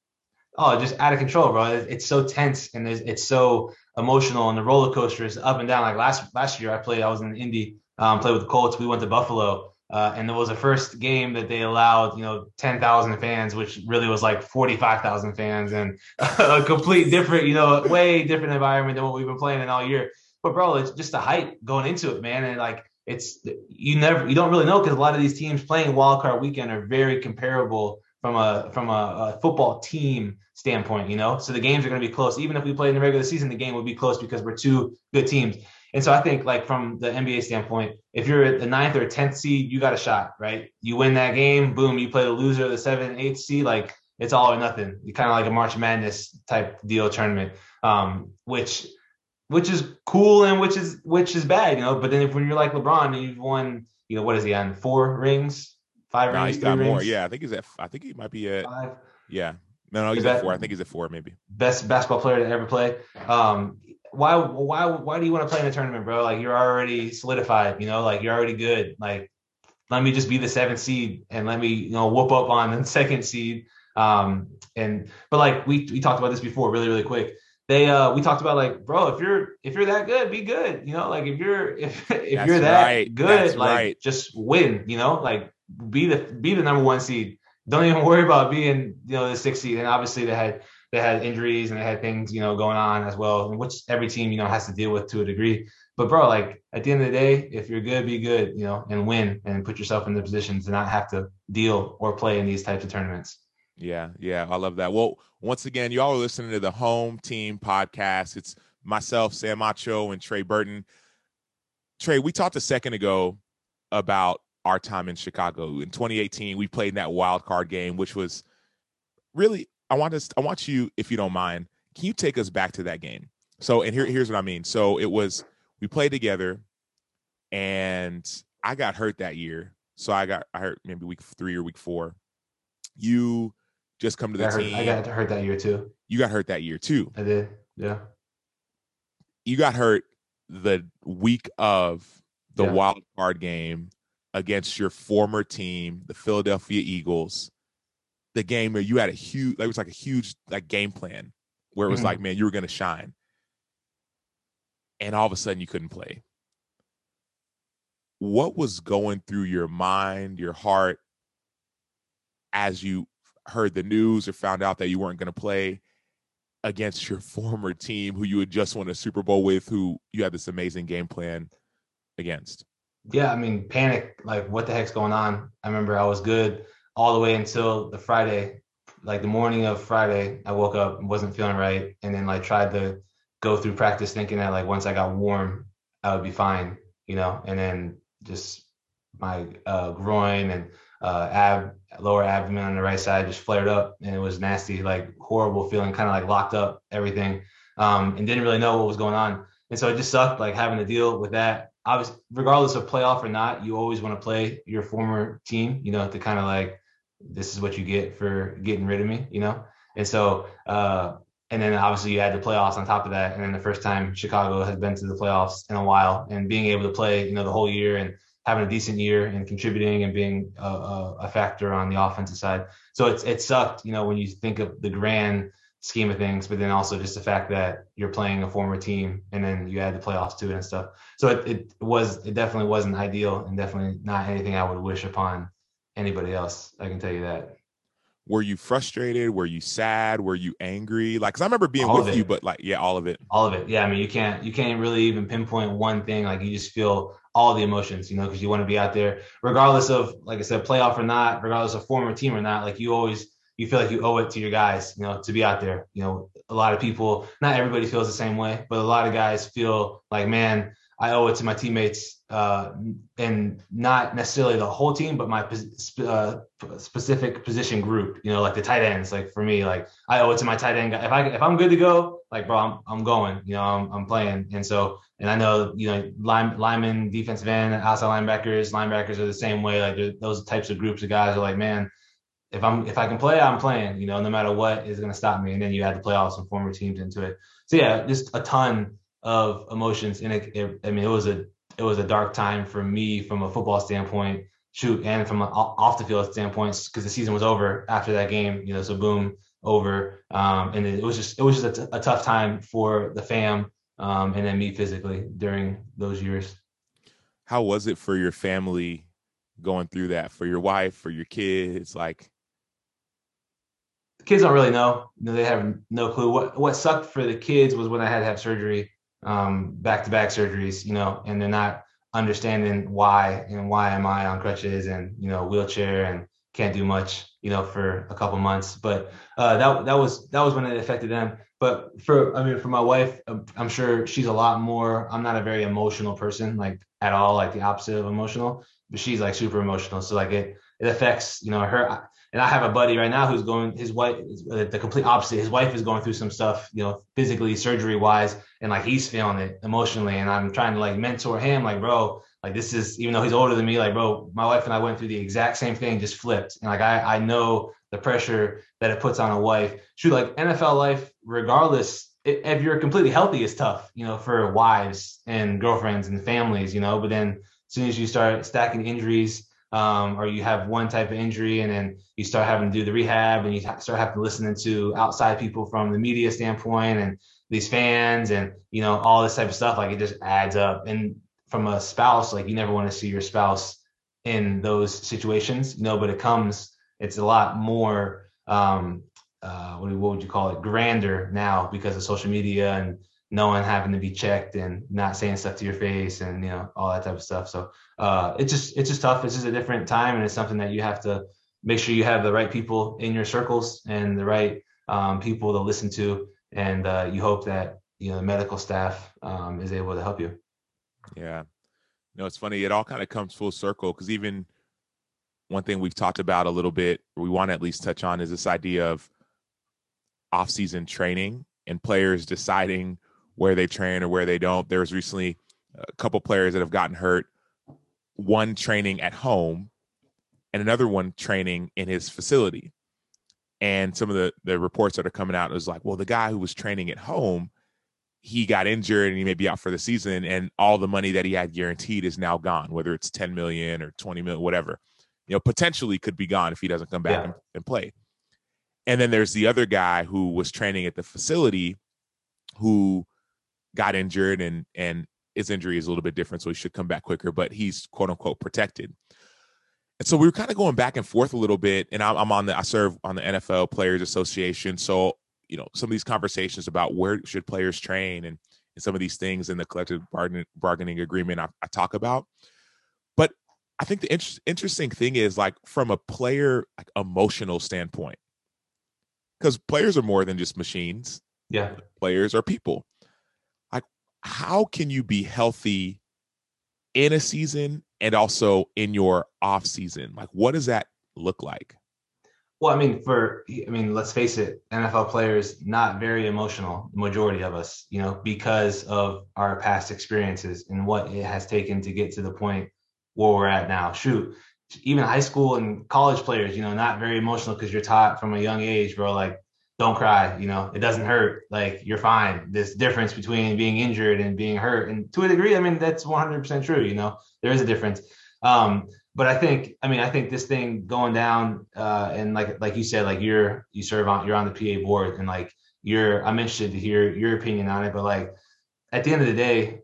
Oh, just out of control, bro. It's so tense and it's so emotional, and the roller coaster is up and down. Like last last year, I played. I was in Indy, um, played with the Colts. We went to Buffalo uh, and it was the first game that they allowed, you know, 10,000 fans, which really was like 45,000 fans and <laughs> a complete different, you know, way different environment than what we've been playing in all year. But bro, it's just the hype going into it, man. And like, it's, you never, you don't really know because a lot of these teams playing wild card weekend are very comparable from a, from a, a football team standpoint, you know? So the games are going to be close. Even if we play in the regular season, the game would be close because we're two good teams. And so I think like from the NBA standpoint, if you're at the ninth or tenth seed, you got a shot, right? You win that game, boom, you play the loser of the seventh, eighth seed, like it's all or nothing. You kind of like a March Madness type deal tournament, um, which which is cool and which is which is bad, you know. But then if when you're like LeBron and you've won, you know, what is he on? Four rings, five no, rings, he's got more. Yeah, I think he's at. I think he might be at five. Yeah, no, no, he's at four. I think he's at four, maybe. Best basketball player to ever play. Um, why why why do you want to play in a tournament, bro? Like you're already solidified, you know, like you're already good. Like let me just be the seventh seed and let me, you know, whoop up on the <laughs> second seed. Um and but like we we talked about this before really, really quick. They uh we talked about like, bro, if you're if you're that good, be good. You know, like if you're <laughs> if if That's you're that right. good, That's like right. just win, you know, like be the be the number one seed. Don't even worry about being, you know, the sixth seed. And obviously they had they had injuries and they had things, you know, going on as well, which every team, you know, has to deal with to a degree. But bro, like at the end of the day, if you're good, be good, you know, and win and put yourself in the position to not have to deal or play in these types of tournaments. Yeah, yeah, I love that. Well, once again, y'all are listening to the Home Team Podcast. It's myself, Sam Acho, and Trey Burton. Trey, we talked a second ago about our time in Chicago. In 2018, we played in that wild card game, which was really I want to I want you, if you don't mind, can you take us back to that game? So, and here, here's what I mean. So it was we played together, and I got hurt that year. So I got I hurt maybe week three or week four. You just come to the I team. I got hurt that year too. You got hurt that year too. I did. Yeah. You got hurt the week of the yeah. wild card game against your former team, the Philadelphia Eagles the game where you had a huge, like, it was like a huge like game plan where it was mm-hmm. like, man, you were going to shine, and all of a sudden you couldn't play. What was going through your mind, your heart, as you heard the news or found out that you weren't going to play against your <laughs> former team, who you had just won a Super Bowl with, who you had this amazing game plan against? Yeah, I mean, panic. Like, what the heck's going on? I remember I was good all the way until the Friday, like the morning of Friday, I woke up wasn't feeling right, and then like tried to go through practice thinking that like once I got warm, I would be fine, you know, and then just my uh, groin and uh, ab lower abdomen on the right side just flared up and it was nasty, like horrible feeling, kind of like locked up everything, um, and didn't really know what was going on, and so it just sucked like having to deal with that. Obviously, regardless of playoff or not, you always want to play your former team, you know, to kind of like this is what you get for getting rid of me, you know? And so, uh, and then obviously you had the playoffs on top of that. And then the first time Chicago has been to the playoffs in a while and being able to play, you know, the whole year and having a decent year and contributing and being a, a, factor on the offensive side. So it's, it sucked, you know, when you think of the grand scheme of things, but then also just the fact that you're playing a former team and then you add the playoffs to it and stuff. So it, it was, it definitely wasn't ideal and definitely not anything I would wish upon anybody else. I can tell you that. Were you frustrated? Were you sad? Were you angry? Like, cause I remember being all with you, but like, yeah, all of it. All of it. Yeah. I mean, you can't, you can't really even pinpoint one thing. Like, you just feel all the emotions, you know, because you want to be out there, regardless of, like I said, playoff or not, regardless of former team or not. Like, you always, you feel like you owe it to your guys, you know, to be out there. You know, a lot of people, not everybody feels the same way, but a lot of guys feel like, man, I owe it to my teammates uh, and not necessarily the whole team, but my uh, specific position group. You know, like the tight ends. Like for me, like I owe it to my tight end guy. If I if I'm good to go, like bro, I'm I'm going. You know, I'm I'm playing. And so and I know you know line, linemen, defensive end, outside linebackers, linebackers are the same way. Like those types of groups of guys are like, man, if I'm if I can play, I'm playing. You know, no matter what is going to stop me. And then you add the playoffs and former teams into it. So yeah, just a ton of emotions. And it, it, I mean, it was a it was a dark time for me from a football standpoint. Shoot, and from an off the field standpoint, because the season was over after that game. You know, so boom, over. Um, and it was just it was just a, t- a tough time for the fam, um, and then me physically during those years. How was it for your family going through that? For your wife, for your kids, like the kids don't really know. You know, they have no clue. What what sucked for the kids was when I had to have surgery, um, back to back surgeries. You know, and they're not understanding why and why am I on crutches and you know wheelchair and can't do much. You know, for a couple months. But uh, that that was that was when it affected them. But for I mean, for my wife, I'm sure she's a lot more. I'm not a very emotional person, like at all, like the opposite of emotional. But she's like super emotional. So like it it affects you know her and I have a buddy right now who's going, his wife, the complete opposite. His wife is going through some stuff, you know, physically, surgery wise, and like he's feeling it emotionally. And I'm trying to like mentor him, like, bro, like this is, even though he's older than me, like, bro, my wife and I went through the exact same thing, just flipped. And like, I, I know the pressure that it puts on a wife. Shoot, like NFL life, regardless, if you're completely healthy, is tough, you know, for wives and girlfriends and families, you know, but then as soon as you start stacking injuries, um, or you have one type of injury and then you start having to do the rehab and you start having to listen to outside people from the media standpoint and these fans and you know all this type of stuff like it just adds up. And from a spouse like you never want to see your spouse in those situations. You know but it comes it's a lot more um uh what, what would you call it grander now because of social media and no one having to be checked and not saying stuff to your face and you know all that type of stuff. So uh, it's just it's just tough. It's just a different time, and it's something that you have to make sure you have the right people in your circles and the right um, people to listen to, and uh, you hope that you know the medical staff um, is able to help you. Yeah, no, it's funny. It all kind of comes full circle because even one thing we've talked about a little bit, we want to at least touch on, is this idea of off-season training and players deciding where they train or where they don't. There was recently a couple players that have gotten hurt. One training at home, and another one training in his facility. And some of the the reports that are coming out is like, well, the guy who was training at home, he got injured and he may be out for the season, and all the money that he had guaranteed is now gone, whether it's ten million or twenty million, whatever. You know, potentially could be gone if he doesn't come back yeah. and, and play. And then there's the other guy who was training at the facility, who got injured and and his injury is a little bit different, so he should come back quicker, but he's quote unquote protected. And so we were kind of going back and forth a little bit. And I'm, I'm on the I serve on the NFL Players Association, so you know some of these conversations about where should players train and, and some of these things in the collective bargaining, bargaining agreement I, I, talk about. But I think the inter- interesting thing is like from a player like emotional standpoint, because players are more than just machines. Yeah, players are people how can you be healthy in a season and also in your off season? Like, what does that look like? Well, I mean, for I mean, let's face it, NFL players not very emotional, majority of us, you know, because of our past experiences and what it has taken to get to the point where we're at now. Shoot, even high school and college players, you know, not very emotional because you're taught from a young age, bro, like don't cry you know it doesn't hurt. Like you're fine. This difference between being injured and being hurt and to a degree i mean that's 100% true you know there is a difference. Um but i think i mean i think this thing going down uh and like like you said like you're you serve on you're on the pa board and like you're i'm interested to hear your opinion on it but like at the end of the day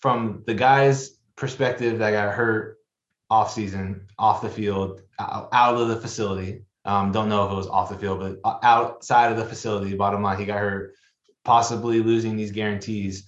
from the guy's perspective that got hurt off season off the field out of the facility um, don't know if it was off the field, but outside of the facility, bottom line, he got hurt, possibly losing these guarantees.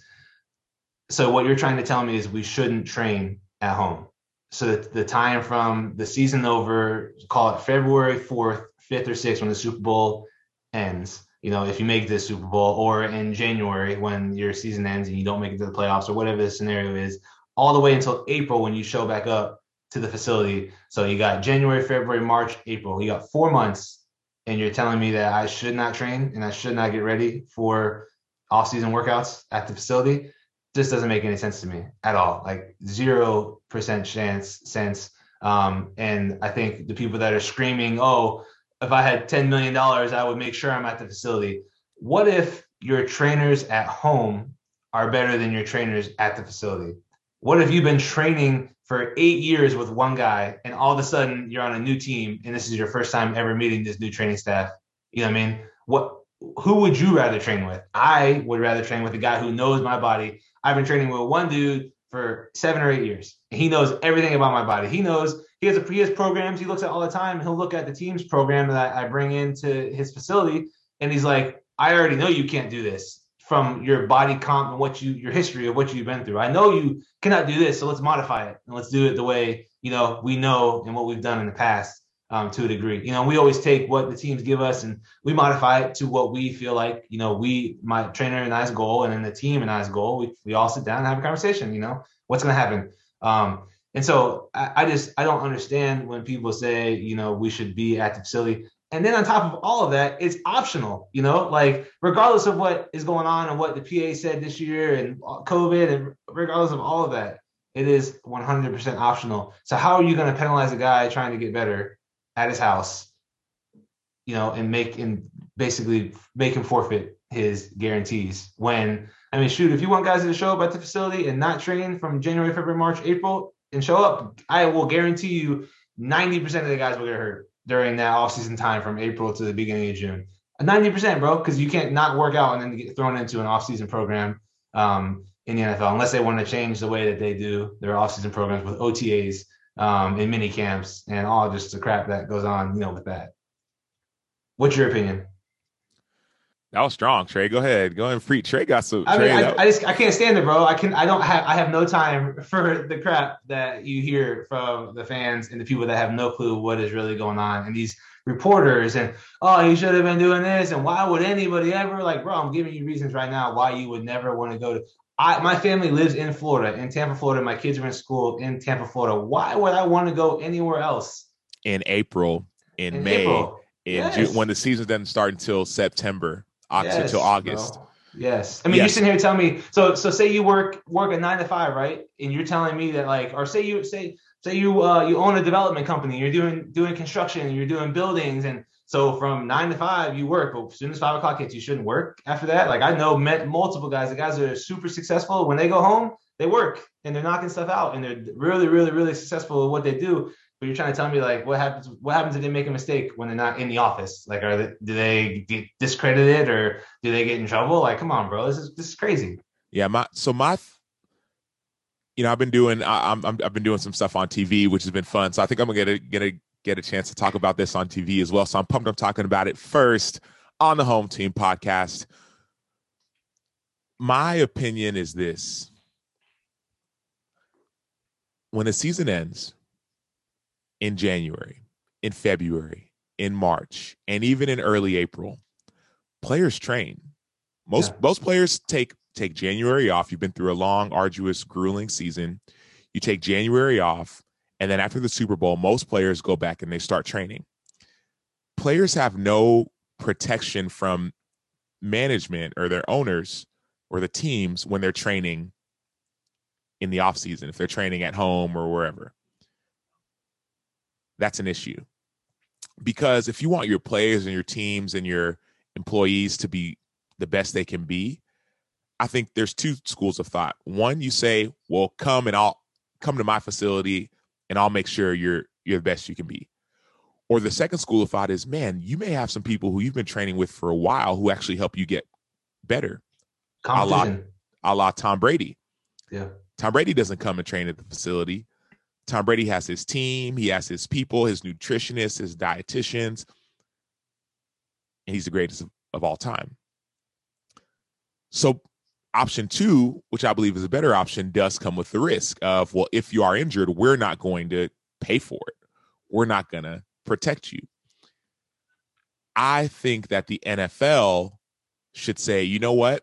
So what you're trying to tell me is we shouldn't train at home. So the time from the season over, call it February 4th, 5th, or 6th when the Super Bowl ends, you know, if you make the Super Bowl or in January when your season ends and you don't make it to the playoffs or whatever the scenario is, all the way until April when you show back up to the facility. So you got January, February, March, April. You got four months, and you're telling me that I should not train and I should not get ready for off-season workouts at the facility. This doesn't make any sense to me at all. Like zero percent chance sense. Um, and I think the people that are screaming, "Oh, if I had ten million dollars, I would make sure I'm at the facility." What if your trainers at home are better than your trainers at the facility? What if you've been training for eight years with one guy and all of a sudden you're on a new team and this is your first time ever meeting this new training staff? You know what I mean? What who would you rather train with? I would rather train with a guy who knows my body. I've been training with one dude for seven or eight years. He knows everything about my body. He knows he has a he has programs he looks at all the time. He'll look at the team's program that I bring into his facility, and he's like, I already know you can't do this from your body comp and what you your history of what you've been through. I know you cannot do this, so let's modify it and let's do it the way you know we know and what we've done in the past um, to a degree. You know, we always take what the teams give us and we modify it to what we feel like. You know, we my trainer and I's goal, and then the team and I's goal. We we all sit down and have a conversation. You know, what's going to happen. Um, and so I, I just I don't understand when people say you know we should be at the facility. And then on top of all of that, it's optional, you know, like regardless of what is going on and what the PA said this year and COVID, and regardless of all of that, it is 100% optional. So how are you going to penalize a guy trying to get better at his house, you know, and make and basically make him forfeit his guarantees when I mean, shoot, if you want guys to show up at the facility and not train from January, February, March, April, and show up, I will guarantee you 90% of the guys will get hurt during that off-season time from April to the beginning of June. 90%, bro, because you can't not work out and then get thrown into an off-season program um, in the NFL unless they want to change the way that they do their off-season programs with OTAs um, and mini camps and all just the crap that goes on, you know, with that. What's your opinion? That was strong, Trey. Go ahead. Go ahead and free. Trey got some. I mean, I, I, just I can't stand it, bro. I can I don't have I have no time for the crap that you hear from the fans and the people that have no clue what is really going on and these reporters and oh you should have been doing this and why would anybody ever like bro I'm giving you reasons right now why you would never want to go to I my family lives in Florida in Tampa Florida my kids are in school in Tampa Florida why would I want to go anywhere else in April in, in May April. in yes. June when the season doesn't start until September yes, until August. Bro. Yes. I mean, yes. you're sitting here telling me, so, so say you work, work a nine to five, right? And you're telling me that like, or say you say, say you, uh, you own a development company, you're doing, doing construction, you're doing buildings. And so from nine to five, you work, but as soon as five o'clock hits, you shouldn't work after that. Like I know met multiple guys, the guys that are super successful when they go home, they work and they're knocking stuff out and they're really, really, really successful at what they do but you're trying to tell me like what happens what happens if they make a mistake when they're not in the office? Like are they do they get discredited or do they get in trouble? Like come on bro. This is this is crazy. Yeah my so my you know i've been doing I, am i've been doing some stuff on tv which has been fun. So i think i'm gonna get a, get a get a chance to talk about this on tv as well. So i'm pumped i'm talking about it first on the home team podcast. My opinion is this. When the season ends in January, in February, in March, and even in early April, players train. Most yeah. most players take take January off. You've been through a long, arduous, grueling season. You take January off, and then after the Super Bowl, most players go back and they start training. Players have no protection from management or their owners or the teams when they're training in the off season if they're training at home or wherever that's an issue. Because if you want your players and your teams and your employees to be the best they can be, I think there's two schools of thought. One, you say, "Well, come and I'll come to my facility and I'll make sure you're you're the best you can be." Or the second school of thought is, "Man, you may have some people who you've been training with for a while who actually help you get better." A la, a la Tom Brady. Yeah. Tom Brady doesn't come and train at the facility. Tom Brady has his team, he has his people, his nutritionists, his dietitians, and he's the greatest of, of all time. So, option two, which I believe is a better option, does come with the risk of, well, if you are injured, we're not going to pay for it. We're not going to protect you. I think that the NFL should say, you know what?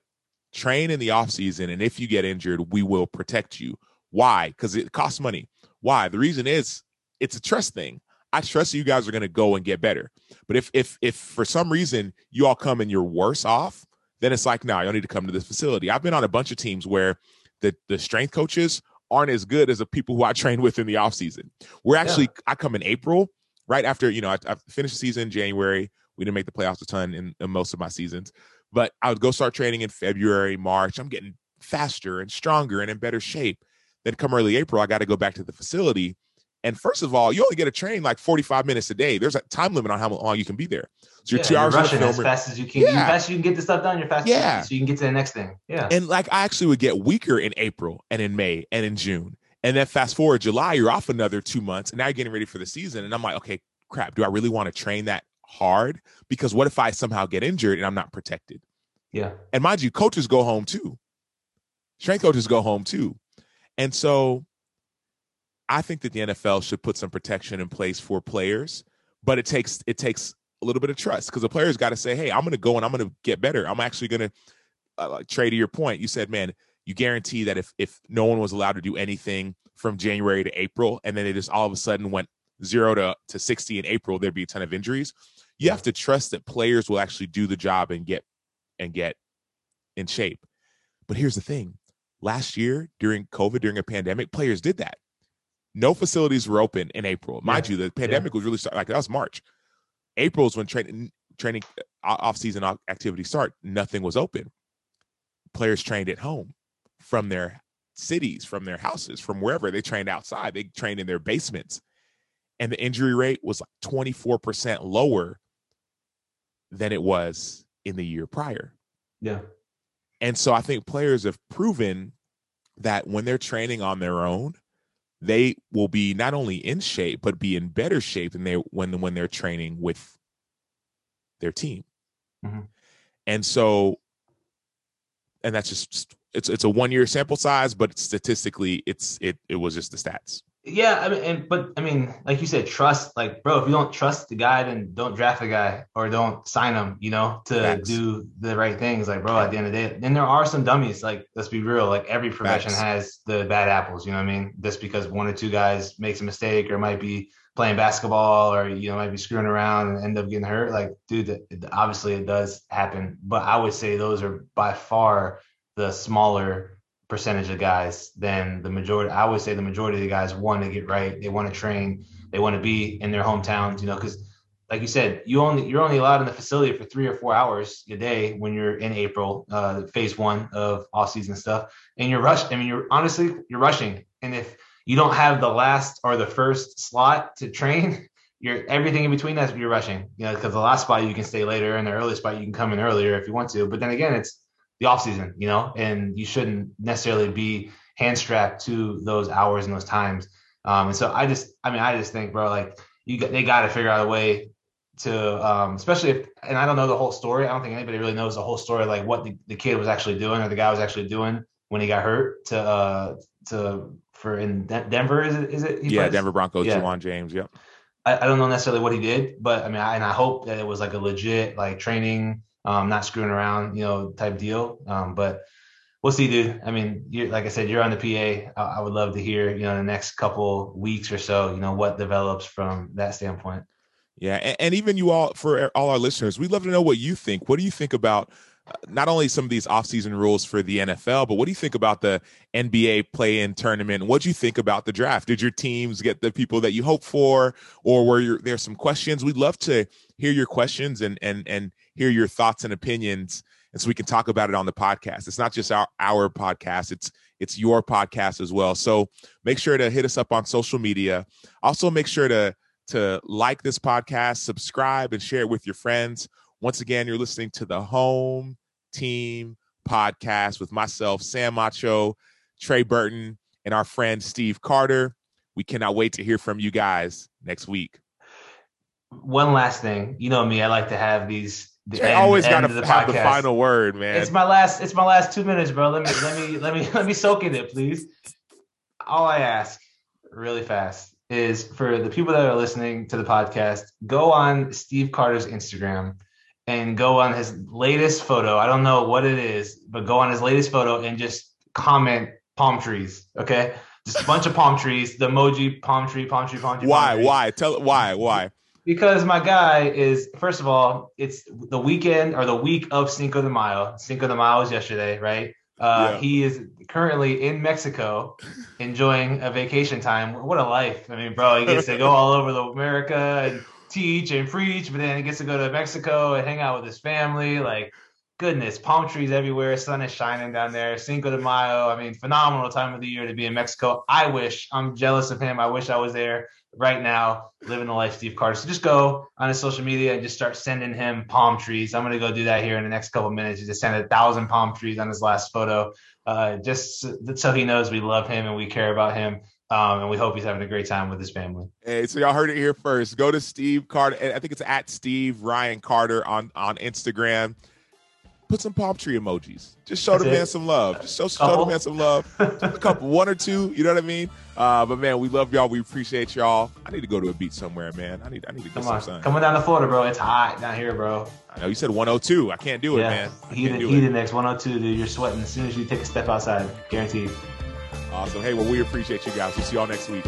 Train in the offseason, and if you get injured, we will protect you. Why? Because it costs money. Why? The reason is it's a trust thing. I trust you guys are going to go and get better. But if if if for some reason you all come and you're worse off, then it's like, no, nah, you don't need to come to this facility. I've been on a bunch of teams where the the strength coaches aren't as good as the people who I <laughs> train with in the off season. We're actually yeah. I come in April, right after you know I, I finished the season in January. We didn't make the playoffs a ton in, in most of my seasons, but I would go start training in February, March. I'm getting faster and stronger and in better shape. Then come early April, I got to go back to the facility. And first of all, you only get a train like 45 minutes a day. There's a time limit on how long you can be there. So you're yeah, two hours rushing as fast as you can. Yeah. fast you can get the stuff done, you're fast yeah. so you can get to the next thing. Yeah. And like I actually would get weaker in April and in May and in June. And then fast forward July, you're off another two months. And now you're getting ready for the season. And I'm like, okay, crap, do I really want to train that hard? Because what if I somehow get injured and I'm not protected? Yeah. And mind you, coaches go home too. Strength coaches go home too. And so I think that the NFL should put some protection in place for players, but it takes it takes a little bit of trust because the players got to say, "Hey, I'm going to go and I'm going to get better. I'm actually going to uh, trade to your point. You said, man, you guarantee that if if no one was allowed to do anything from January to April, and then it just all of a sudden went zero to to 60 in April, there'd be a ton of injuries. You have to trust that players will actually do the job and get and get in shape. But here's the thing: last year during COVID, during a pandemic, players did that. No facilities were open in April. Mind yeah. you, the pandemic yeah. was really start, like that was March. April is when training training uh, off season activities start. Nothing was open. Players trained at home from their cities, from their houses, from wherever they trained outside. They trained in their basements. And the injury rate was like 24% lower than it was in the year prior. Yeah. And so I think players have proven that when they're training on their own, they will be not only in shape but be in better shape than they when when they're training with their team. Mm-hmm. And so and that's just it's it's a one year sample size, but statistically, it's it it was just the stats. Yeah, I mean, and, but I mean, like you said, trust. Like, bro, if you don't trust the guy, then don't draft the guy or don't sign him. You know, to Facts. do the right things. Like, bro, at the end of the day, then there are some dummies. Like, let's be real. Like, every profession Facts. has the bad apples. You know what I mean? Just because one or two guys makes a mistake or might be playing basketball or you know might be screwing around and end up getting hurt. Like, dude, obviously it does happen. But I would say those are by far the smaller percentage of guys than the majority. I would say the majority of the guys want to get right. They want to train. They want to be in their hometowns. You know, because like you said, you only you're only allowed in the facility for three or four hours a day when you're in April, uh, phase one of off season stuff, and you're rushed. I mean, you're honestly you're rushing, and if you don't have the last or the first slot to train, <laughs> you're everything in between that you're rushing. You know, because the last spot you can stay later, and the early spot you can come in earlier if you want to. But then again, it's the off season, you know, and you shouldn't necessarily be hand strapped to those hours and those times. Um, and so I just, I mean, I just think, bro, like you, they got to figure out a way to, um, especially if, and I don't know the whole story. I don't think anybody really knows the whole story, like what the, the kid was actually doing or the guy was actually doing when he got hurt to, uh, to, for in De- Denver, is it, is it? yeah. Plays? Denver Broncos, yeah. Ja'Wuan James. Yep. I, I don't know necessarily what he did, but I mean, I, and I hope that it was like a legit, like training, um, not screwing around, you know, type deal. Um, but we'll see, dude. I mean, you like I said, you're on the PA. I, I would love to hear, you know, the next couple weeks or so, you know, what develops from that standpoint. Yeah, and, and even you all, for all our listeners, we'd love to know what you think. What do you think about? not only some of these offseason rules for the NFL, but what do you think about the NBA play in tournament? What do you think about the draft? Did your teams get the people that you hope for, or were there some questions? We'd love to hear your questions and and and hear your thoughts and opinions, and so we can talk about it on the podcast. It's not just our our podcast; it's it's your podcast as well. So make sure to hit us up on social media. Also, make sure to to like this podcast, subscribe, and share it with your friends. Once again, you're listening to the Home Team Podcast with myself, Sam Acho, Trey Burton, and our friend Steve Carter. We cannot wait to hear from you guys next week. One last thing, you know me, I like to have these. The end, always got to have podcast. the final word, man. It's my last. It's my last two minutes, bro. Let me, let me, let me, <laughs> let me soak in it, please. All I ask, really fast, is for the people that are listening to the podcast, go on Steve Carter's Instagram and go on his latest photo. I don't know what it is, but go on his latest photo and just comment palm trees. Okay. Just a bunch of palm trees, the emoji, palm tree, palm tree, palm tree. Why? Palm tree. Why? Tell why? Why? Because my guy is first of all, it's the weekend or the week of Cinco de Mayo. Cinco de Mayo was yesterday, right? Uh, yeah. He is currently in Mexico, enjoying a vacation time. What a life! I mean, bro, he gets to go all over the America and teach and preach, but then he gets to go to Mexico and hang out with his family. Like, goodness, palm trees everywhere, sun is shining down there. Cinco de Mayo. I mean, phenomenal time of the year to be in Mexico. I wish I'm jealous of him. I wish I was there right now, living the life Steve Carter. So just go on his social media and just start sending him palm trees. I'm gonna go do that here in the next couple minutes. Just send a thousand palm trees on his last photo, uh, just so he knows we love him and we care about him. Um, and we hope he's having a great time with his family. Hey, so y'all heard it here first. Go to Steve Carter. I think it's at Steve Ryan Carter on on Instagram put some palm tree emojis. Just show That's the it. man some love. Just show, show the man some love. <laughs> a couple, one or two. You know what I mean? Uh, but man, we love y'all. We appreciate y'all. I need to go to a beach somewhere, man. I need, I need to get Come some on. sun. Coming down to Florida, bro. It's hot down here, bro. I know you said 102. I can't do it, man. Heat, heat index 102, dude. You're sweating as soon as you take a step outside. Guaranteed. Awesome. Hey, well, we appreciate you guys. We'll see y'all next week.